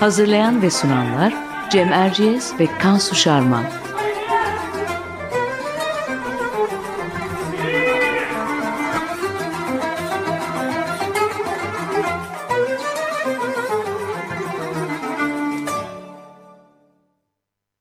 Hazırlayan ve sunanlar Cem Erciyes ve Kansu Şarman.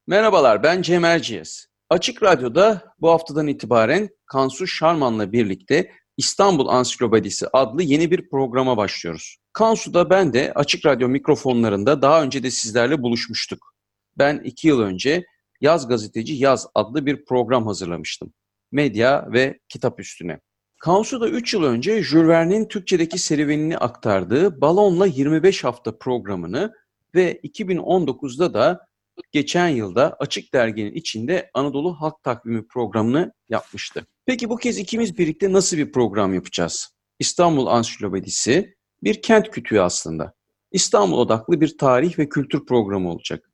Merhabalar ben Cem Erciyes. Açık Radyo'da bu haftadan itibaren Kansu Şarman'la birlikte İstanbul Ansiklopedisi adlı yeni bir programa başlıyoruz. Kansu'da ben de Açık Radyo mikrofonlarında daha önce de sizlerle buluşmuştuk. Ben iki yıl önce Yaz Gazeteci Yaz adlı bir program hazırlamıştım. Medya ve kitap üstüne. Kansu'da 3 yıl önce Jules Verne'in Türkçedeki serüvenini aktardığı Balonla 25 Hafta programını ve 2019'da da geçen yılda Açık Dergi'nin içinde Anadolu Halk Takvimi programını yapmıştı. Peki bu kez ikimiz birlikte nasıl bir program yapacağız? İstanbul Ansiklopedisi bir kent kütüğü aslında. İstanbul odaklı bir tarih ve kültür programı olacak.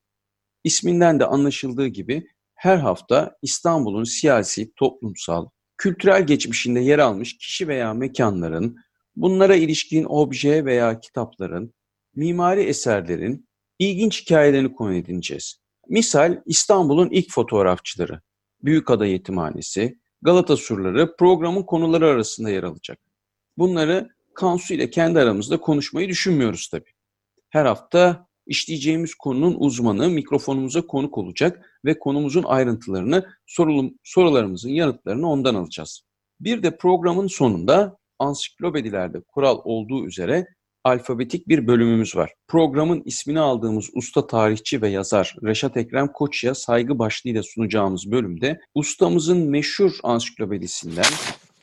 İsminden de anlaşıldığı gibi her hafta İstanbul'un siyasi, toplumsal, kültürel geçmişinde yer almış kişi veya mekanların, bunlara ilişkin obje veya kitapların, mimari eserlerin, ilginç hikayelerini konu edineceğiz. Misal İstanbul'un ilk fotoğrafçıları, Büyükada Yetimhanesi, Galata Surları programın konuları arasında yer alacak. Bunları Kansu ile kendi aramızda konuşmayı düşünmüyoruz tabii. Her hafta işleyeceğimiz konunun uzmanı mikrofonumuza konuk olacak ve konumuzun ayrıntılarını, sorulum, sorularımızın yanıtlarını ondan alacağız. Bir de programın sonunda ansiklopedilerde kural olduğu üzere alfabetik bir bölümümüz var. Programın ismini aldığımız usta tarihçi ve yazar Reşat Ekrem Koçya saygı başlığıyla sunacağımız bölümde ustamızın meşhur ansiklopedisinden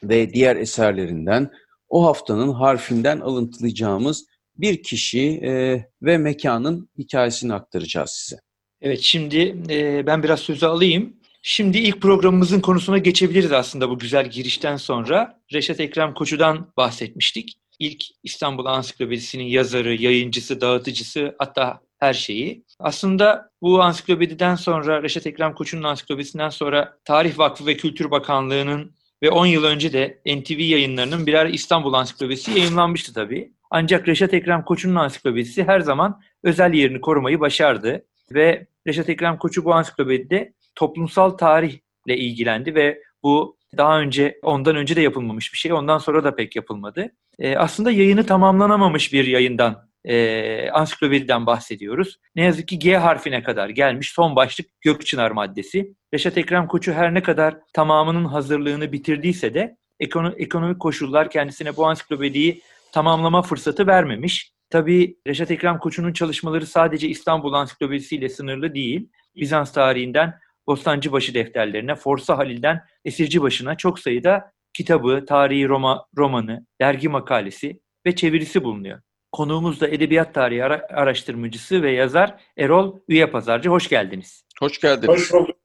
ve diğer eserlerinden o haftanın harfinden alıntılayacağımız bir kişi e, ve mekanın hikayesini aktaracağız size. Evet şimdi e, ben biraz sözü alayım. Şimdi ilk programımızın konusuna geçebiliriz aslında bu güzel girişten sonra. Reşat Ekrem Koçu'dan bahsetmiştik ilk İstanbul Ansiklopedisi'nin yazarı, yayıncısı, dağıtıcısı hatta her şeyi. Aslında bu ansiklopediden sonra Reşat Ekrem Koç'un ansiklopedisinden sonra Tarih Vakfı ve Kültür Bakanlığı'nın ve 10 yıl önce de NTV yayınlarının birer İstanbul Ansiklopedisi yayınlanmıştı tabii. Ancak Reşat Ekrem Koç'un ansiklopedisi her zaman özel yerini korumayı başardı. Ve Reşat Ekrem Koç'u bu ansiklopedide toplumsal tarihle ilgilendi ve bu daha önce ondan önce de yapılmamış bir şey. Ondan sonra da pek yapılmadı. E, aslında yayını tamamlanamamış bir yayından e, ansiklopediden bahsediyoruz. Ne yazık ki G harfine kadar gelmiş son başlık Gökçınar maddesi. Reşat Ekrem Koçu her ne kadar tamamının hazırlığını bitirdiyse de ekonomik koşullar kendisine bu ansiklopediyi tamamlama fırsatı vermemiş. Tabii Reşat Ekrem Koçu'nun çalışmaları sadece İstanbul Ansiklopedisi ile sınırlı değil. Bizans tarihinden Bostancıbaşı defterlerine, Forsa Halil'den Esircibaşı'na çok sayıda kitabı, tarihi Roma, romanı, dergi makalesi ve çevirisi bulunuyor. Konuğumuz da edebiyat tarihi ara- araştırmacısı ve yazar Erol Üyepazarcı. Hoş geldiniz. Hoş geldiniz. Hoş bulduk.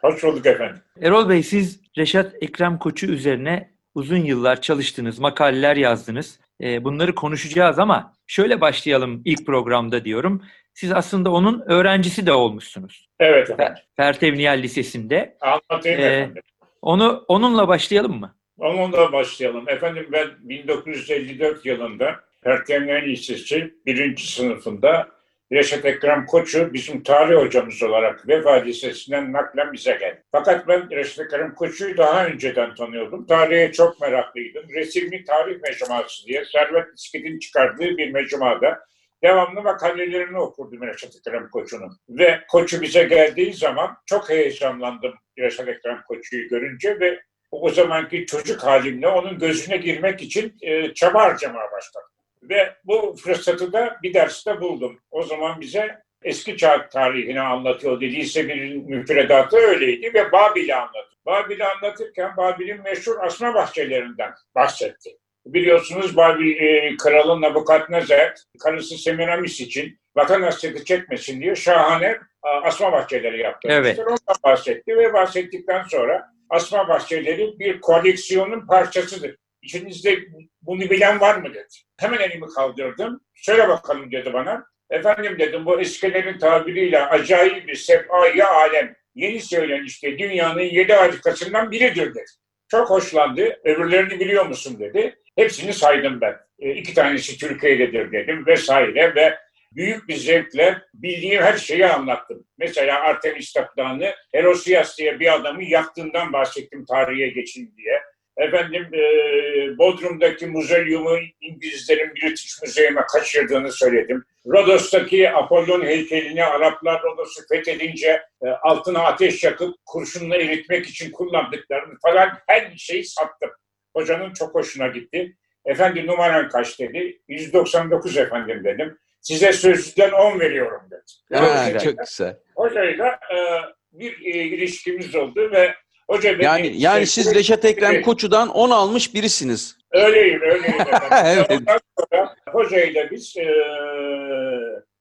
Hoş bulduk efendim. Erol Bey siz Reşat Ekrem Koçu üzerine uzun yıllar çalıştınız, makaleler yazdınız. Ee, bunları konuşacağız ama şöyle başlayalım ilk programda diyorum. Siz aslında onun öğrencisi de olmuşsunuz. Evet efendim. Pertevniyal Lisesi'nde. Anlatayım ee, efendim. Onu onunla başlayalım mı? Onunla başlayalım. Efendim ben 1954 yılında Pertevniyal Lisesi birinci sınıfında Reşat Ekrem Koç'u bizim tarih hocamız olarak Vefa Lisesi'nden naklen bize geldi. Fakat ben Reşat Ekrem Koç'u daha önceden tanıyordum. Tarihe çok meraklıydım. Resimli Tarih Mecmuası diye Servet İskit'in çıkardığı bir mecmuada devamlı makalelerini okurdum Reşat Ekrem Koçu'nun. Ve Koçu bize geldiği zaman çok heyecanlandım Reşat Ekrem Koçu'yu görünce ve o zamanki çocuk halimle onun gözüne girmek için e, çaba harcamaya başladım. Ve bu fırsatı da bir derste buldum. O zaman bize eski çağ tarihini anlatıyor. Lise bir müfredatı öyleydi ve Babil'i anlattı. Babil'i anlatırken Babil'in meşhur asma bahçelerinden bahsetti. Biliyorsunuz Babil e, kralı Nabukadnezar karısı Semiramis için vatan hasreti çekmesin diye şahane asma bahçeleri yaptırmıştır. Evet. Ondan bahsetti ve bahsettikten sonra asma bahçeleri bir koleksiyonun parçasıdır. İçinizde bunu bilen var mı dedi. Hemen elimi kaldırdım. Söyle bakalım dedi bana. Efendim dedim bu eskilerin tabiriyle acayip bir sefayı alem. Yeni söylen işte dünyanın yedi harikasından biridir dedi. Çok hoşlandı. Öbürlerini biliyor musun dedi. Hepsini saydım ben. E, iki tanesi Türkiye'dedir dedim vesaire ve büyük bir zevkle bildiğim her şeyi anlattım. Mesela Artemis Tapınağı'nı Herosias diye bir adamı yaktığından bahsettim tarihe geçin diye. Efendim e, Bodrum'daki muzeyyumu İngilizlerin British Müzeyime kaçırdığını söyledim. Rodos'taki Apollon heykelini Araplar Rodos'u fethedince e, altına ateş yakıp kurşunla eritmek için kullandıklarını falan her şeyi sattım. Hocanın çok hoşuna gitti. Efendim numaran kaç dedi. 199 efendim dedim. Size sözlükten 10 veriyorum dedi. Ha, çok güzel. Hocayla e, bir e, ilişkimiz oldu ve hoca beni... Yani, yani siz Reşat Ekrem Evet. Koçu'dan 10 almış birisiniz. Öyleyim, öyleyim. Evet. Ondan sonra hocayla biz e,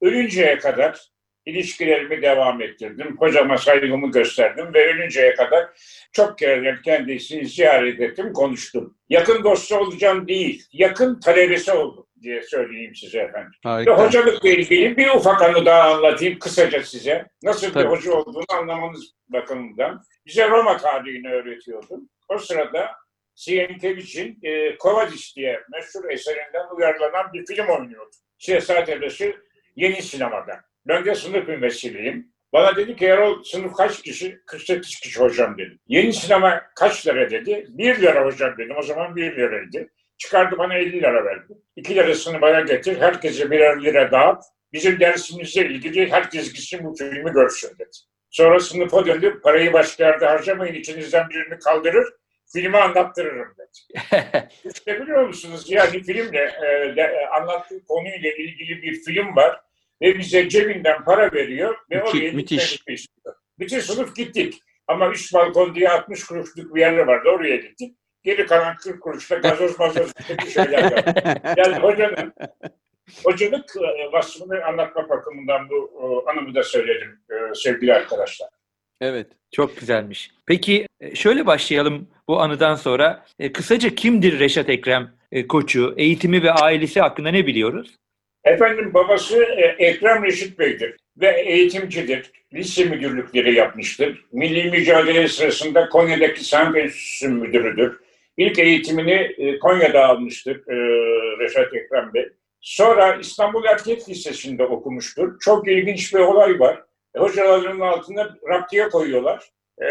ölünceye kadar ilişkilerimi devam ettirdim. Hocama saygımı gösterdim ve ölünceye kadar çok kere kendisini ziyaret ettim, konuştum. Yakın dostu olacağım değil, yakın talebesi oldum diye söyleyeyim size efendim. Ve Harika. hocalıkla ilgili bir ufak anı daha anlatayım kısaca size. Nasıl Tabii. bir hoca olduğunu anlamanız bakımından. Bize Roma tarihini öğretiyordu. O sırada Sienkiewicz e, Kovadiç diye meşhur eserinden uyarlanan bir film oynuyordu. Şehzadebaşı yeni sinemada. Ben de sınıf ümmesiliyim. Bana dedi ki Erol sınıf kaç kişi? 48 kişi hocam dedi. Yeni sinema kaç lira dedi. 1 lira hocam dedim. O zaman 1 liraydı. Çıkardı bana 50 lira verdi. 2 lirasını bana getir. Herkese birer lira dağıt. Bizim dersimizle ilgili herkes gitsin bu filmi görsün dedi. Sonra sınıfa döndü. Parayı başka yerde harcamayın. İçinizden birini kaldırır. Filmi anlattırırım dedi. İşte biliyor musunuz yani filmle e, de, e, anlattığı konuyla ilgili bir film var ve bize cebinden para veriyor ve Müthiş, oraya müthiş. Bütün sınıf gittik ama üç balkon diye 60 kuruşluk bir yer vardı oraya gittik. Geri kalan 40 kuruşla gazoz mazoz bir şeyler yaptık. Yani hocanın hocalık e, vasfını anlatma bakımından bu anımı da söyledim e, sevgili arkadaşlar. Evet. Çok güzelmiş. Peki e, şöyle başlayalım bu anıdan sonra. E, Kısaca kimdir Reşat Ekrem e, Koçu? Eğitimi ve ailesi hakkında ne biliyoruz? Efendim babası Ekrem Reşit Bey'dir ve eğitimcidir. Lise müdürlükleri yapmıştır. Milli mücadele sırasında Konya'daki Sanat Enstitüsü müdürüdür. İlk eğitimini e, Konya'da almıştır e, Reşat Ekrem Bey. Sonra İstanbul Erkek Lisesi'nde okumuştur. Çok ilginç bir olay var. E, Hocaların altına raptiye koyuyorlar. E,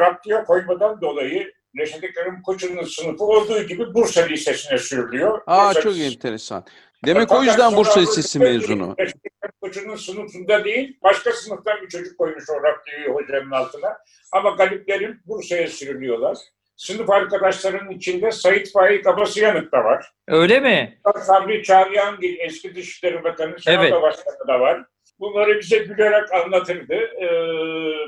raptiye koymadan dolayı Reşat Ekrem Koçu'nun sınıfı olduğu gibi Bursa Lisesi'ne sürülüyor. Aa Bursa çok Lisesi- enteresan. Demek o yüzden Bursa bu Lisesi mezunu. Koçunun sınıfında değil, başka sınıftan bir çocuk koymuş o raptiyi hocanın altına. Ama galiplerin Bursa'ya sürülüyorlar. Sınıf arkadaşlarının içinde Sait Faik Abasıyanık da var. Öyle mi? Sabri Çağrıyangil eski Dışişleri Bakanı, Senado Evet. Başkanı da var. Bunları bize gülerek anlatırdı. Ee,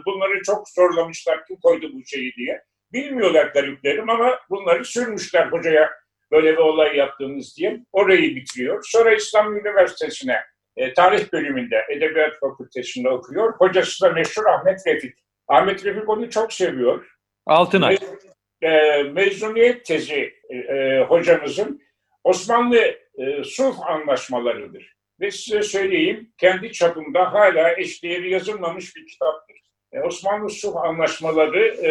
bunları çok zorlamışlar kim koydu bu şeyi diye. Bilmiyorlar gariplerim ama bunları sürmüşler hocaya böyle bir olay yaptığınız diye. Orayı bitiriyor. Sonra İstanbul Üniversitesi'ne e, tarih bölümünde Edebiyat Fakültesi'nde okuyor. Hocası da meşhur Ahmet Refik. Ahmet Refik onu çok seviyor. Altınay. E, mezuniyet tezi e, e, hocamızın Osmanlı e, sulh anlaşmalarıdır. Ve size söyleyeyim, kendi çapımda hala eşdeğeri yazılmamış bir kitaptır. E, Osmanlı sulh anlaşmaları e,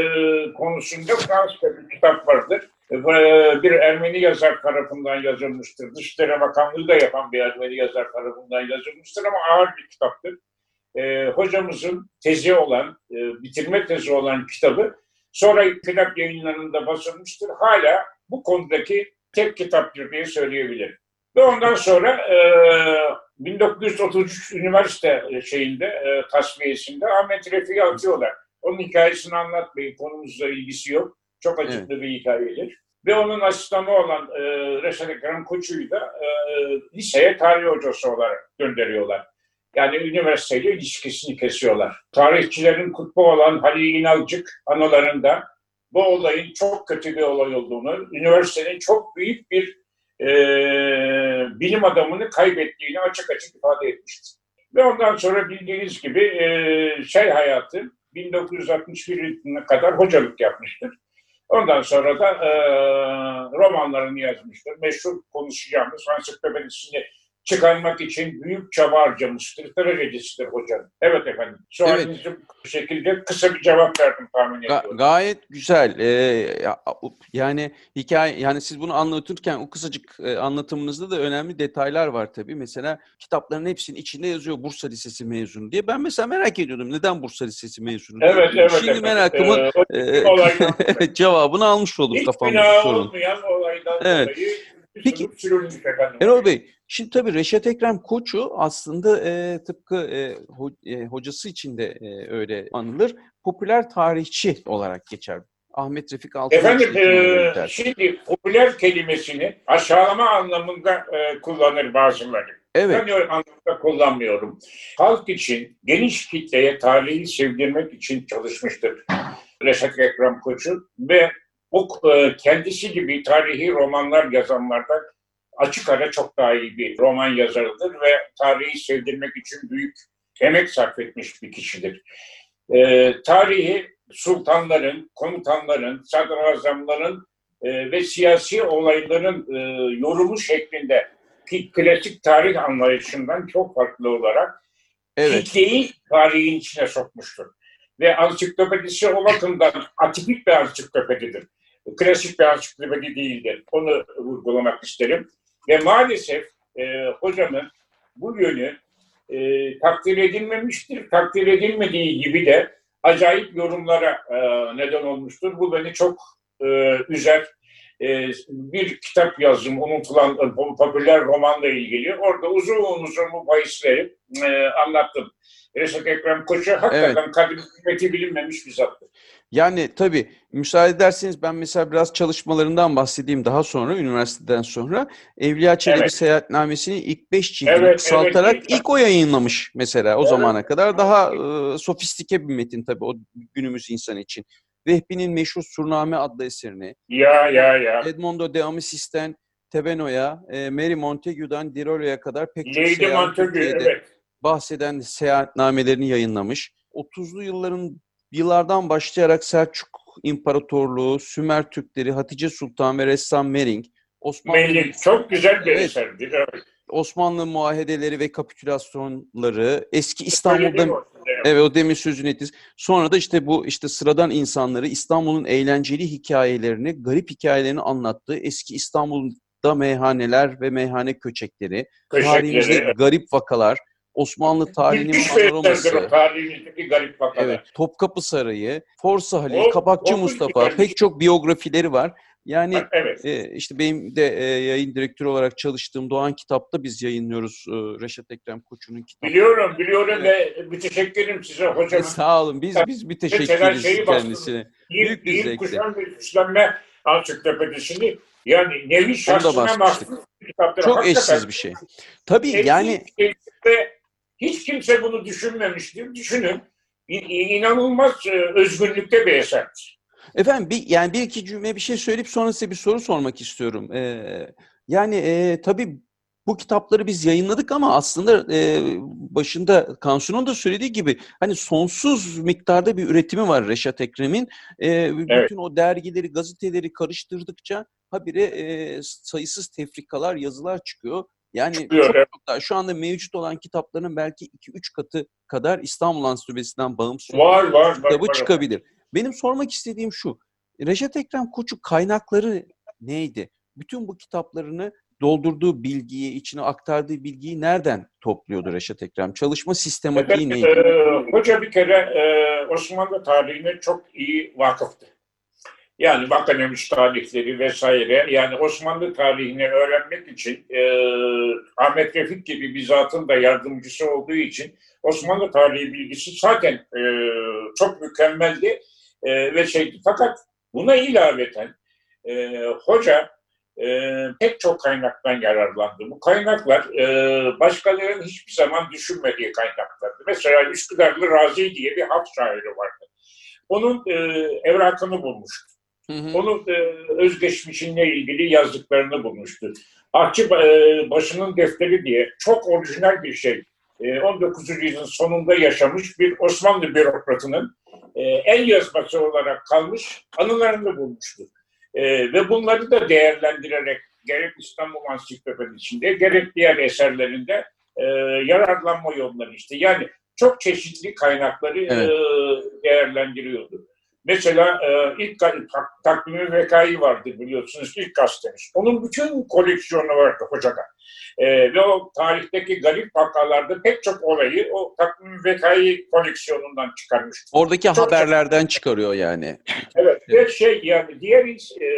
konusunda Fransızca bir kitap vardır. E, bir Ermeni yazar tarafından yazılmıştır. Dışişleri Bakanlığı da yapan bir Ermeni yazar tarafından yazılmıştır ama ağır bir kitaptır. E, hocamızın tezi olan, e, bitirme tezi olan kitabı sonra kitap yayınlarında basılmıştır. Hala bu konudaki tek kitaptır diye söyleyebilirim. Ve ondan sonra e, 1933 üniversite şeyinde, e, tasfiyesinde Ahmet Refik'i atıyorlar. Onun hikayesini anlatmayın, konumuzla ilgisi yok. Çok acıklı bir hikayedir. Ve onun asistanı olan e, Reşat Ekrem Koçu'yu da e, liseye tarih hocası olarak gönderiyorlar. Yani üniversiteyle ilişkisini kesiyorlar. Tarihçilerin kutbu olan Halil İnalcık anılarında bu olayın çok kötü bir olay olduğunu, üniversitenin çok büyük bir e, bilim adamını kaybettiğini açık açık ifade etmişti. Ve ondan sonra bildiğiniz gibi e, şey hayatı 1961 yılına kadar hocalık yapmıştır. Ondan sonra da e, romanlarını yazmıştır. Meşhur konuşacağımız ansiklopedisini çıkarmak için büyük çaba harcamıştır. Trajedisidir hocam. Evet efendim. Sualinizi evet. bu şekilde kısa bir cevap verdim tahmin ediyorum. Ga- gayet güzel. Ee, yani hikaye yani siz bunu anlatırken o kısacık e, anlatımınızda da önemli detaylar var tabii. Mesela kitapların hepsinin içinde yazıyor Bursa Lisesi mezunu diye. Ben mesela merak ediyordum neden Bursa Lisesi mezunu? Evet evet. Şimdi evet, merakımın ee, e, cevabını almış oldum Hiç kafamda. Hiç sorun. olmayan olaydan Evet. dolayı Peki. Erol Bey, şimdi tabii Reşat Ekrem Koçu aslında e, tıpkı e, ho, e, hocası için de e, öyle anılır. Popüler tarihçi olarak geçer. Ahmet Refik Altınok. Efendim e, şimdi popüler kelimesini aşağılama anlamında e, kullanır bazıları. Evet. Ben öyle anlamda kullanmıyorum. Halk için, geniş kitleye tarihi sevdirmek için çalışmıştır Reşat Ekrem Koçu ve o e, kendisi gibi tarihi romanlar yazanlardan açık ara çok daha iyi bir roman yazarıdır ve tarihi sevdirmek için büyük emek sarf etmiş bir kişidir. E, tarihi sultanların, komutanların, sadrazamların e, ve siyasi olayların e, yorumu şeklinde ki klasik tarih anlayışından çok farklı olarak evet. kitleyi tarihin içine sokmuştur. Ve ansiklopedisi o bakımdan atipik bir ansiklopedidir. Klasik bir ansiklopedi değildir. Onu vurgulamak isterim. Ve maalesef e, hocamın bu yönü e, takdir edilmemiştir. Takdir edilmediği gibi de acayip yorumlara e, neden olmuştur. Bu beni çok e, üzer. E, bir kitap yazdım unutulan e, popüler romanla ilgili. Orada uzun uzun bu bahisleri e, anlattım. Reşat Ekrem Koçu hakikaten evet. kadim kıymeti bilinmemiş bir zattır. Yani tabii müsaade ederseniz ben mesela biraz çalışmalarından bahsedeyim daha sonra üniversiteden sonra. Evliya Çelebi evet. Seyahatnamesi'ni ilk beş cildini evet, kısaltarak evet, ilk o yayınlamış mesela o evet. zamana kadar. Daha e, sofistike bir metin tabii o günümüz insanı için. Vehbi'nin meşhur Surname adlı eserini. Ya ya ya. Edmondo de Amisis'ten Tebeno'ya, e, Mary Montague'dan Dirolo'ya kadar pek çok Lady Montague, evet. bahseden seyahatnamelerini yayınlamış. 30'lu yılların yıllardan başlayarak Selçuk İmparatorluğu, Sümer Türkleri, Hatice Sultan ve ressam Mering, Osmanlı Mering çok güzel bir evet. eserdir. Evet. Osmanlı muahedeleri ve kapitülasyonları, eski İstanbul'da evet o demin sözünü ettiniz. Sonra da işte bu işte sıradan insanları İstanbul'un eğlenceli hikayelerini, garip hikayelerini anlattığı eski İstanbul'da meyhaneler ve meyhane köçekleri, tarihimizde evet. garip vakalar, Osmanlı tarihinin panoraması. Tarihimizdeki garip vakalar. Evet, Topkapı Sarayı, Forsa Halil, o, o, Mustafa, pek çok biyografileri var. Yani evet. e, işte benim de e, yayın direktörü olarak çalıştığım Doğan Kitap'ta biz yayınlıyoruz e, Reşat Ekrem Koçu'nun kitabı. Biliyorum, biliyorum evet. ve müteşekkirim size hocam. E, sağ olun. Biz biz müteşekkiriz kendisine. Büyük bir zevkle. Kuşan ve güçlenme ansiklopedisini yani nevi şahsına mahsus kitapları. Çok Hakikaten, eşsiz bir şey. Tabii yani... Hiç kimse bunu düşünmemiştir. Düşünün. İnanılmaz özgürlükte bir eserdir. Efendim bir, yani bir iki cümle bir şey söyleyip sonra size bir soru sormak istiyorum. Ee, yani e, tabii bu kitapları biz yayınladık ama aslında e, başında Kansu'nun da söylediği gibi hani sonsuz miktarda bir üretimi var Reşat Ekrem'in. E, evet. Bütün o dergileri, gazeteleri karıştırdıkça habire e, sayısız tefrikalar, yazılar çıkıyor. Yani Çıkıyor, çok, evet. çok daha şu anda mevcut olan kitapların belki 2-3 katı kadar İstanbul Ansiklopedisi'nden bağımsız var, var, kitabı var, çıkabilir. Benim sormak istediğim şu. Reşat Ekrem Koçuk kaynakları neydi? Bütün bu kitaplarını doldurduğu bilgiyi, içine aktardığı bilgiyi nereden topluyordu Reşat Ekrem? Çalışma sistematiği evet, neydi? E, hoca bir kere e, Osmanlı tarihine çok iyi vakıftı. Yani Vakanemiş tarihleri vesaire. Yani Osmanlı tarihini öğrenmek için e, Ahmet Refik gibi bir zatın da yardımcısı olduğu için Osmanlı tarihi bilgisi zaten e, çok mükemmeldi e, ve şeydi. Fakat buna ilaveten e, hoca e, pek çok kaynaktan yararlandı. Bu kaynaklar e, başkalarının hiçbir zaman düşünmediği kaynaklardı. Mesela Üsküdarlı Razi diye bir halk şairi vardı. Onun e, evrakını bulmuştu Hı hı. Onun e, özgeçmişinle ilgili yazdıklarını bulmuştu. Artçı e, başının defteri diye çok orijinal bir şey. E, 19. yüzyılın sonunda yaşamış bir Osmanlı bürokratının e, el yazması olarak kalmış anılarını bulmuştu. E, ve bunları da değerlendirerek gerek İstanbul Ansiklopedisi'nde gerek diğer eserlerinde e, yararlanma yolları işte. Yani çok çeşitli kaynakları Evet. e, değerlendiriyordu. Mesela e, ilk tak, takvimi vekayı vardır biliyorsunuz ilk gazetemiz. Onun bütün koleksiyonu vardı hocada. E, ve o tarihteki garip vakalarda pek çok olayı o takvimi vekayı koleksiyonundan çıkarmıştı. Oradaki Çok- haberlerden çıkarıyor yani. Evet ve şey yani diğer e,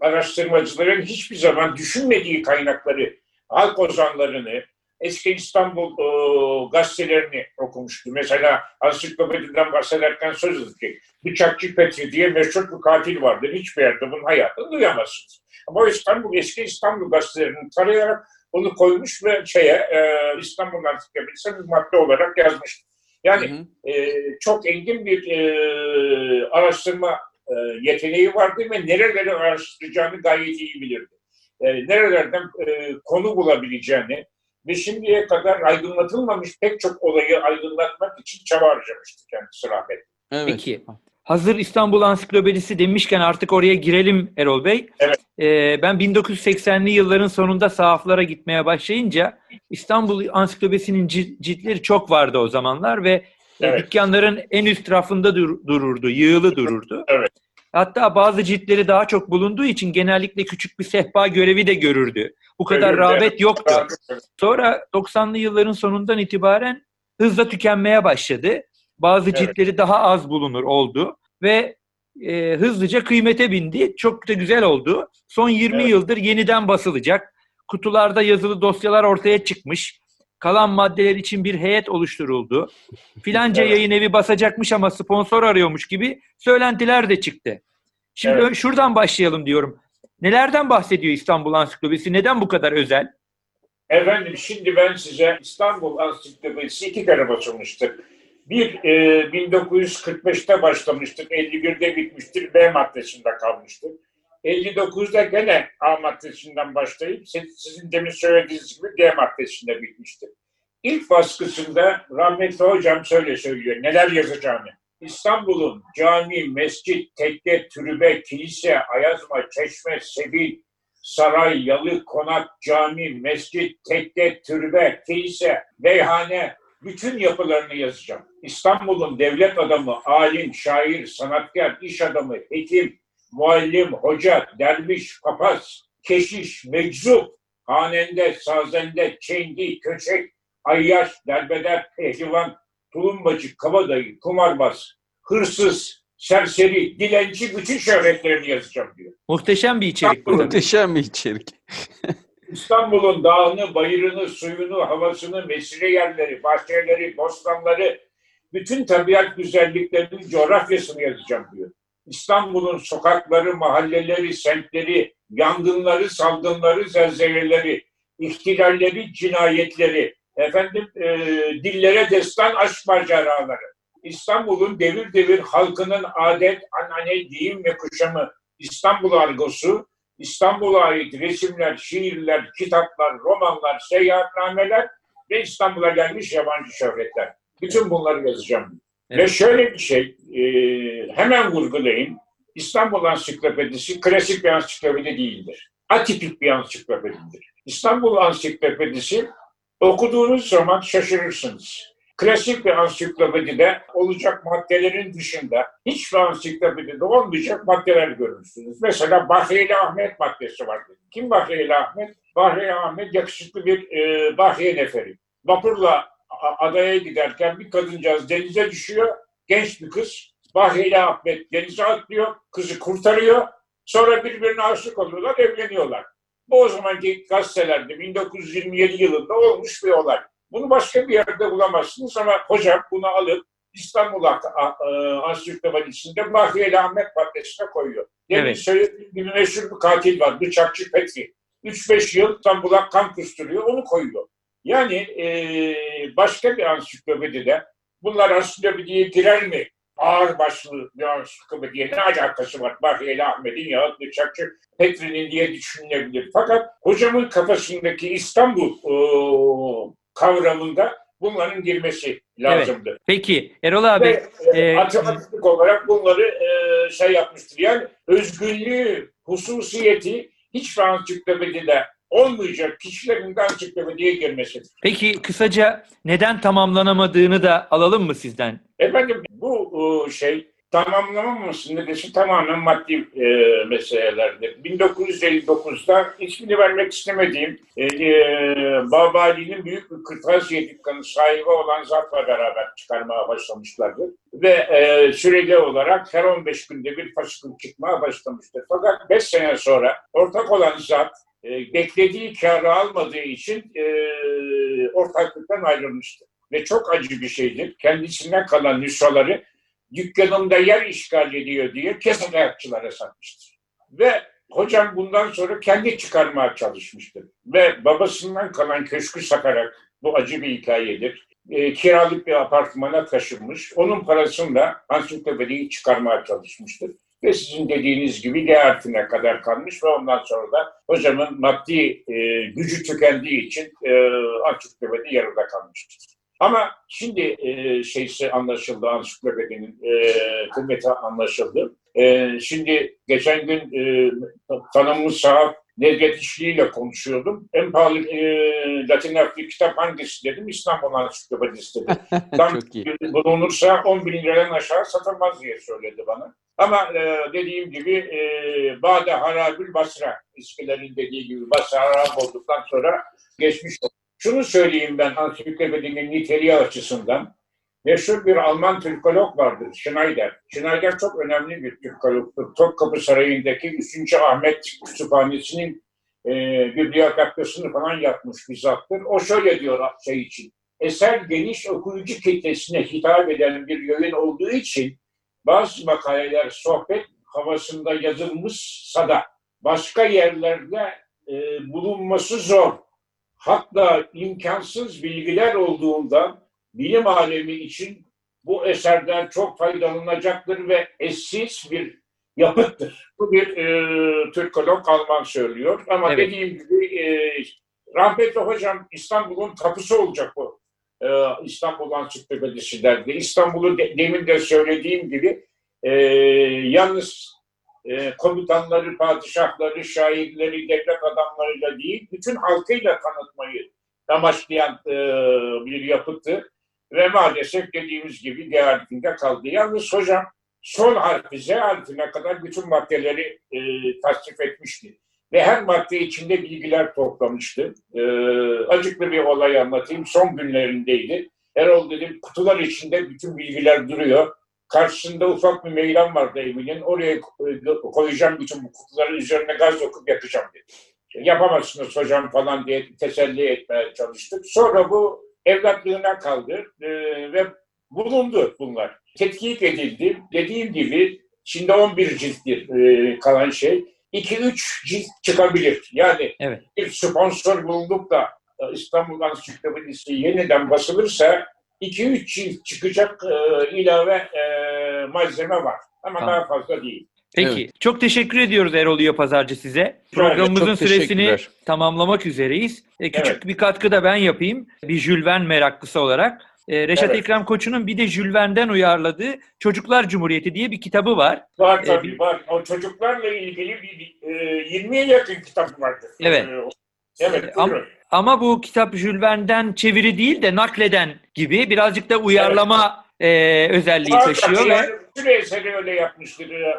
araştırmacıların hiçbir zaman düşünmediği kaynakları, halk ozanlarını, eski İstanbul e, gazetelerini okumuştu. Mesela ansiklopediden bahsederken söz edecek. Bıçakçı Petri diye meşhur bir katil vardır. Hiçbir yerde bunun hayatını duyamazsınız. Ama o İstanbul, eski İstanbul gazetelerini tarayarak onu koymuş ve şeye e, İstanbul Ansiklopedisi'ne bir madde olarak yazmış. Yani Hı hı. e, çok engin bir e, araştırma e, yeteneği vardı ve nereleri araştıracağını gayet iyi bilirdi. E, nerelerden e, konu bulabileceğini ve şimdiye kadar aydınlatılmamış pek çok olayı aydınlatmak için çaba harcamıştı kendisi rahmetli. Evet. Peki. Hazır İstanbul Ansiklopedisi demişken artık oraya girelim Erol Bey. Evet. Ee, ben 1980'li yılların sonunda sahaflara gitmeye başlayınca İstanbul Ansiklopedisi'nin cil- ciltleri çok vardı o zamanlar ve e, Evet. dükkanların en üst rafında dur- dururdu, yığılı dururdu. Evet. Hatta bazı ciltleri daha çok bulunduğu için genellikle küçük bir sehpa görevi de görürdü. Bu kadar rağbet yoktu. Sonra 90'lı yılların sonundan itibaren hızla tükenmeye başladı. Bazı Evet. ciltleri daha az bulunur oldu ve e, hızlıca kıymete bindi. Çok da güzel oldu. Son 20 Evet. yıldır yeniden basılacak. Kutularda yazılı dosyalar ortaya çıkmış. Kalan maddeler için bir heyet oluşturuldu. Filanca Evet. yayın evi basacakmış ama sponsor arıyormuş gibi söylentiler de çıktı. Şimdi Evet. şuradan başlayalım diyorum. Nelerden bahsediyor İstanbul Ansiklopedisi? Neden bu kadar özel? Efendim şimdi ben size İstanbul Ansiklopedisi iki kere basılmıştır. Bir e, 1945'te başlamıştır, 51'de bitmiştir, B maddesinde kalmıştır. 59'da gene A maddesinden başlayıp siz- sizin demin söylediğiniz gibi D maddesinde bitmiştir. İlk baskısında rahmetli hocam şöyle söylüyor, neler yazacağını. İstanbul'un cami, mescit, tekke, türbe, kilise, ayazma, çeşme, sebil, saray, yalı, konak, cami, mescit, tekke, türbe, kilise, beyhane, bütün yapılarını yazacağım. İstanbul'un devlet adamı, alim, şair, sanatkar, iş adamı, hekim, muallim, hoca, derviş, papaz, keşiş, meczup, hanende, sazende, çengi, köçek, ayyaş, derbeder, pehlivan, tulumbacı, kabadayı, kumarbaz, hırsız, serseri, dilenci bütün şöhretlerini yazacağım diyor. Muhteşem bir içerik bu tabii. Muhteşem bir içerik. İstanbul'un dağını, bayırını, suyunu, havasını, mesire yerleri, bahçeleri, bostanları, bütün tabiat güzelliklerinin coğrafyasını yazacağım diyor. İstanbul'un sokakları, mahalleleri, semtleri, yangınları, salgınları, zelzeleleri, ihtilalleri, cinayetleri, efendim e, dillere destan aşk maceraları, İstanbul'un devir devir halkının adet, anane, deyim ve kuşamı, İstanbul argosu, İstanbul'a ait resimler, şiirler, kitaplar, romanlar, seyahatnameler ve İstanbul'a gelmiş yabancı şöhretler. Bütün bunları yazacağım. Ve Evet. şöyle bir şey, e, hemen vurgulayayım. İstanbul Ansiklopedisi klasik bir ansiklopedi değildir. Atipik bir ansiklopedidir. İstanbul Ansiklopedisi okuduğunuz zaman şaşırırsınız. Klasik bir ansiklopedide olacak maddelerin dışında hiçbir ansiklopedide olmayacak maddeler görürsünüz. Mesela Bahriyeli Ahmet maddesi vardır. Kim Bahriyeli Ahmet? Bahriyeli Ahmet yakışıklı bir e, Bahriye neferi. Vapurla adaya giderken bir kadıncağız denize düşüyor. Genç bir kız. Bahriyeli Ahmet denize atlıyor. Kızı kurtarıyor. Sonra birbirine aşık oluyorlar, evleniyorlar. Bu o zamanki gazetelerde 1927 yılında olmuş bir olay. Bunu başka bir yerde bulamazsınız ama hocam bunu alıp İstanbul Ansiklopedisi'nde Bahriyeli Ahmet maddesine koyuyor. Demin Evet. söylediğim gibi meşhur bir katil var. Bıçakçı Petri. 3-5 yıl İstanbul'a kan kusturuyor. Onu koyuyor. Yani e, başka bir ansiklopedide bunlar ansiklopediye girer mi? Ağır başlı bir ansiklopediye ne alakası var? Bahriye Ahmet'in yahut Bıçakçı Petri'nin diye düşünülebilir. Fakat hocamın kafasındaki İstanbul o, kavramında bunların girmesi lazımdı. Evet. Peki Erol abi. Ve e, e, matematik olarak bunları e, şey yapmıştır. Yani özgünlüğü, hususiyeti hiç ansiklopedide olmayacak kişilerin de ansiklopediye girmesidir. Peki kısaca neden tamamlanamadığını da alalım mı sizden? Efendim bu e, şey tamamlamaması nedeni tamamen maddi e, meselelerdir. 1959'da ismini vermek istemediğim e, e, Babali'nin büyük bir kırtasiye dükkanı sahibi olan zatla beraber çıkarmaya başlamışlardı. Ve e, süreli olarak her 15 günde bir fasikül çıkmaya başlamıştır. Fakat 5 sene sonra ortak olan zat e, beklediği karı almadığı için e, ortaklıktan ayrılmıştı. Ve çok acı bir şeydir. Kendisinden kalan nüshaları dükkanında yer işgal ediyor diye kesin ayakçılara satmıştır. Ve hocam bundan sonra kendi çıkarmaya çalışmıştır. Ve babasından kalan köşkü satarak, bu acı bir hikayedir, e, kiralık bir apartmana taşınmış. Onun parasıyla ansiklopediyi çıkarmaya çalışmıştır. Ve sizin dediğiniz gibi D harfine kadar kalmış ve ondan sonra da hocamın maddi e, gücü tükendiği için e, ansiklopedi yarıda kalmıştır. Ama şimdi e, şeysi anlaşıldı, ansiklopedinin e, kıymeti anlaşıldı. E, şimdi geçen gün e, tanımlı saat Nevzat İşli ile konuşuyordum. En pahalı e, Latin harfli kitap hangisi dedim. İstanbul Ansiklopedisi dedi. Tam bulunursa 10 bin liradan aşağı satılmaz diye söyledi bana. Ama e, dediğim gibi e, Bade Harabül Basra eskilerin dediği gibi Basra Harab olduktan sonra geçmiş oldu. Şunu söyleyeyim ben ansiklopedinin niteliği açısından. Meşhur bir Alman Türkolog vardır, Schneider. Schneider çok önemli bir Türkologtur. Topkapı Sarayı'ndaki 3. Ahmet Kütüphanesi'nin e, bibliografyasını falan yapmış bir zattır. O şöyle diyor şey için. Eser geniş okuyucu kitlesine hitap eden bir yayın olduğu için bazı makaleler sohbet havasında yazılmışsa da başka yerlerde e, bulunması zor hatta imkansız bilgiler olduğundan bilim alemi için bu eserden çok faydalanacaktır ve eşsiz bir yapıttır. Bu bir e, Türkolog Alman söylüyor. Ama Evet. dediğim gibi e, rahmetli hocam İstanbul'un kapısı olacak bu. E, İstanbul Ansiklopedisi derdi. İstanbul'u de, demin de söylediğim gibi e, yalnız e, komutanları, padişahları, şairleri, devlet adamlarıyla değil, bütün halkıyla tanıtmayı amaçlayan e, bir yapıttı. Ve maalesef dediğimiz gibi D kaldı. Yalnız hocam son harfi Z harfine kadar bütün maddeleri e, tasnif etmişti. Ve her madde içinde bilgiler toplamıştı. E, acıklı bir olay anlatayım. Son günlerindeydi. Erol dedim kutular içinde bütün bilgiler duruyor. Karşısında ufak bir meydan vardı evinin. Oraya e, koyacağım bütün bu kutuların üzerine gaz dokup yakacağım dedi. Yapamazsınız hocam falan diye teselli etmeye çalıştık. Sonra bu evlatlığına kaldı e, ve bulundu bunlar. Tetkik edildi. Dediğim gibi şimdi 11 cilttir e, kalan şey. 2-3 cilt çıkabilir. Yani Evet. bir sponsor bulunup da e, İstanbul Ansiklopedisi yeniden basılırsa 2-3 cilt çıkacak e, ilave e, malzeme var. Ama Tamam. daha fazla değil. Peki. Çok teşekkür ediyoruz Erol Üye Pazarcı size. Programımızın Çok süresini tamamlamak üzereyiz. E, küçük Evet. bir katkı da ben yapayım. Bir Jules Verne meraklısı olarak. E, Reşat Evet. Ekrem Koçu'nun bir de Jules Verne'den uyarladığı Çocuklar Cumhuriyeti diye bir kitabı var. Var E, tabii bir- var. O çocuklarla ilgili bir, e, 20'ye yakın kitap vardır. Evet. E, evet. Ama-. Ama bu kitap Jules Verne'den çeviri değil de nakleden gibi birazcık da uyarlama e, özelliği taşıyor ve Yani bütün eseri öyle yapmıştır. E,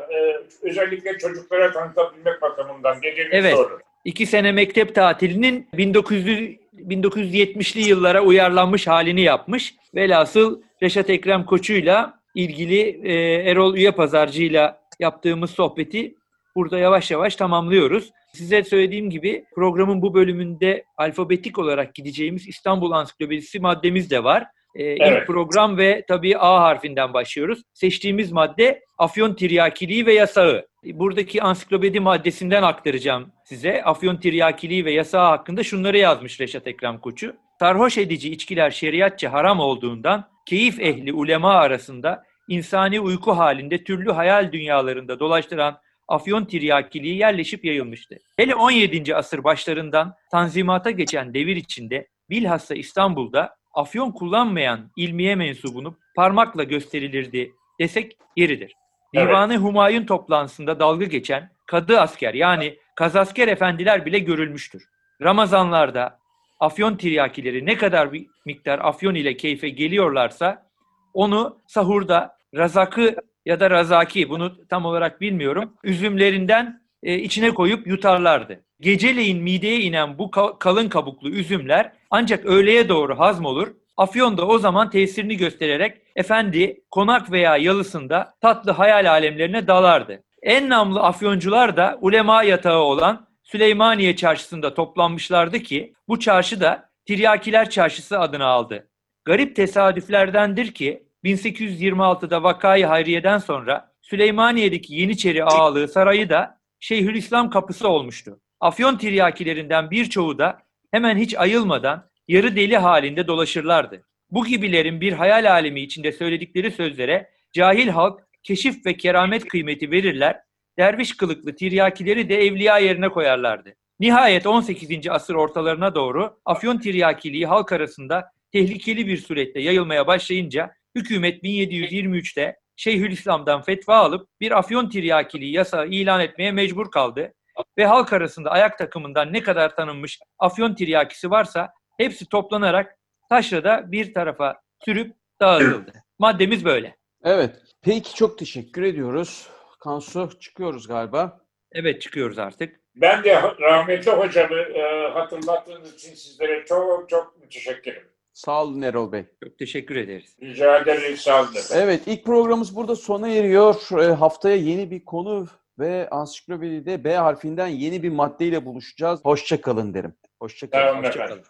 özellikle çocuklara tanıtabilmek bakımından. Dediğiniz Evet. doğru. iki sene mektep tatilinin 1900 1970'li yıllara uyarlanmış halini yapmış. Velhasıl Reşat Ekrem Koçu'yla ilgili e, Erol Üye Pazarcı'yla yaptığımız sohbeti burada yavaş yavaş tamamlıyoruz. Size söylediğim gibi programın bu bölümünde alfabetik olarak gideceğimiz İstanbul Ansiklopedisi maddemiz de var. E, Evet. İlk program ve tabii A harfinden başlıyoruz. Seçtiğimiz madde Afyon Tiryakiliği ve Yasağı. Buradaki ansiklopedi maddesinden aktaracağım size. Afyon Tiryakiliği ve Yasağı hakkında şunları yazmış Reşat Ekrem Koçu. Sarhoş edici içkiler şeriatça haram olduğundan keyif ehli ulema arasında insani uyku halinde türlü hayal dünyalarında dolaştıran afyon tiryakiliği yerleşip yayılmıştı. Hele 17. asır başlarından tanzimata geçen devir içinde bilhassa İstanbul'da afyon kullanmayan ilmiye mensubunu parmakla gösterilirdi desek yeridir. Evet. Divanı Humayun toplantısında dalga geçen kadı asker yani kazasker efendiler bile görülmüştür. Ramazanlarda afyon tiryakileri ne kadar bir miktar afyon ile keyfe geliyorlarsa onu sahurda razakı ya da razaki bunu tam olarak bilmiyorum üzümlerinden e, içine koyup yutarlardı. Geceleyin mideye inen bu ka- kalın kabuklu üzümler ancak öğleye doğru hazmolur. Afyon da o zaman tesirini göstererek efendi konak veya yalısında tatlı hayal alemlerine dalardı. En namlı afyoncular da ulema yatağı olan Süleymaniye çarşısında toplanmışlardı ki bu çarşı da Tiryakiler Çarşısı adını aldı. Garip tesadüflerdendir ki 1826'da Vakayı Hayriye'den sonra Süleymaniye'deki Yeniçeri Ağalığı Sarayı da Şeyhülislam kapısı olmuştu. Afyon tiryakilerinden birçoğu da hemen hiç ayılmadan yarı deli halinde dolaşırlardı. Bu gibilerin bir hayal alemi içinde söyledikleri sözlere cahil halk keşif ve keramet kıymeti verirler, derviş kılıklı tiryakileri de evliya yerine koyarlardı. Nihayet 18. asır ortalarına doğru Afyon tiryakiliği halk arasında tehlikeli bir surette yayılmaya başlayınca hükümet 1723'te Şeyhülislam'dan fetva alıp bir afyon tiryakiliği yasağı ilan etmeye mecbur kaldı ve halk arasında ayak takımından ne kadar tanınmış afyon tiryakisi varsa hepsi toplanarak taşrada bir tarafa sürüp dağıtıldı. Maddemiz böyle. Evet. Peki çok teşekkür ediyoruz. Kansu çıkıyoruz galiba. Evet çıkıyoruz artık. Ben de rahmetli hocamı e, hatırlattığınız için sizlere çok çok müteşekkirim. Sağ olun Erol Bey. Çok teşekkür ederiz. Rica ederiz. Sağ olun. Evet ilk programımız burada sona eriyor. Ee, haftaya yeni bir konu ve ansiklopedide B harfinden yeni bir maddeyle buluşacağız. Hoşça kalın derim. Hoşça kalın. Hoşça kalın.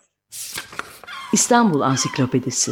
İstanbul Ansiklopedisi